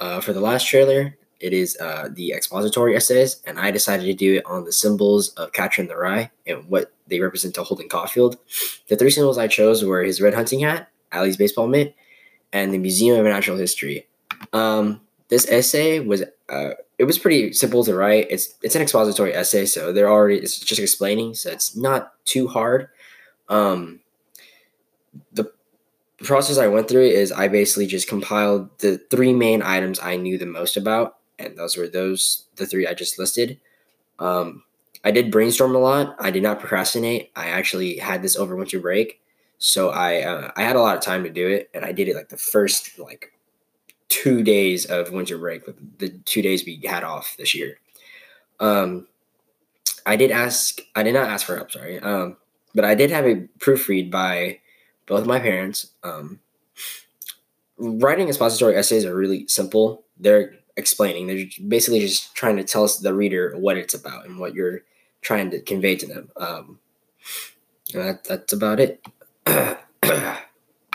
uh, for the last trailer, it is uh, the expository essays, and I decided to do it on the symbols of Catcher in the Rye and what they represent to Holden Caulfield. The three symbols I chose were his red hunting hat, Allie's baseball mitt, and the Museum of Natural History. Um, this essay was uh, it was pretty simple to write. It's it's an expository essay, so they're already it's just explaining, so it's not too hard. Um, the process I went through is I basically just compiled the three main items I knew the most about, and those were those the three I just listed. Um, I did brainstorm a lot. I did not procrastinate. I actually had this over winter break, so I uh, I had a lot of time to do it, and I did it like the first like two days of winter break, the two days we had off this year. Um, I did ask. I did not ask for help. Sorry. Um, but I did have a proofread by both my parents. Um, writing expository essays are really simple. They're explaining. They're basically just trying to tell us the reader what it's about and what you're trying to convey to them. Um, that, that's about it.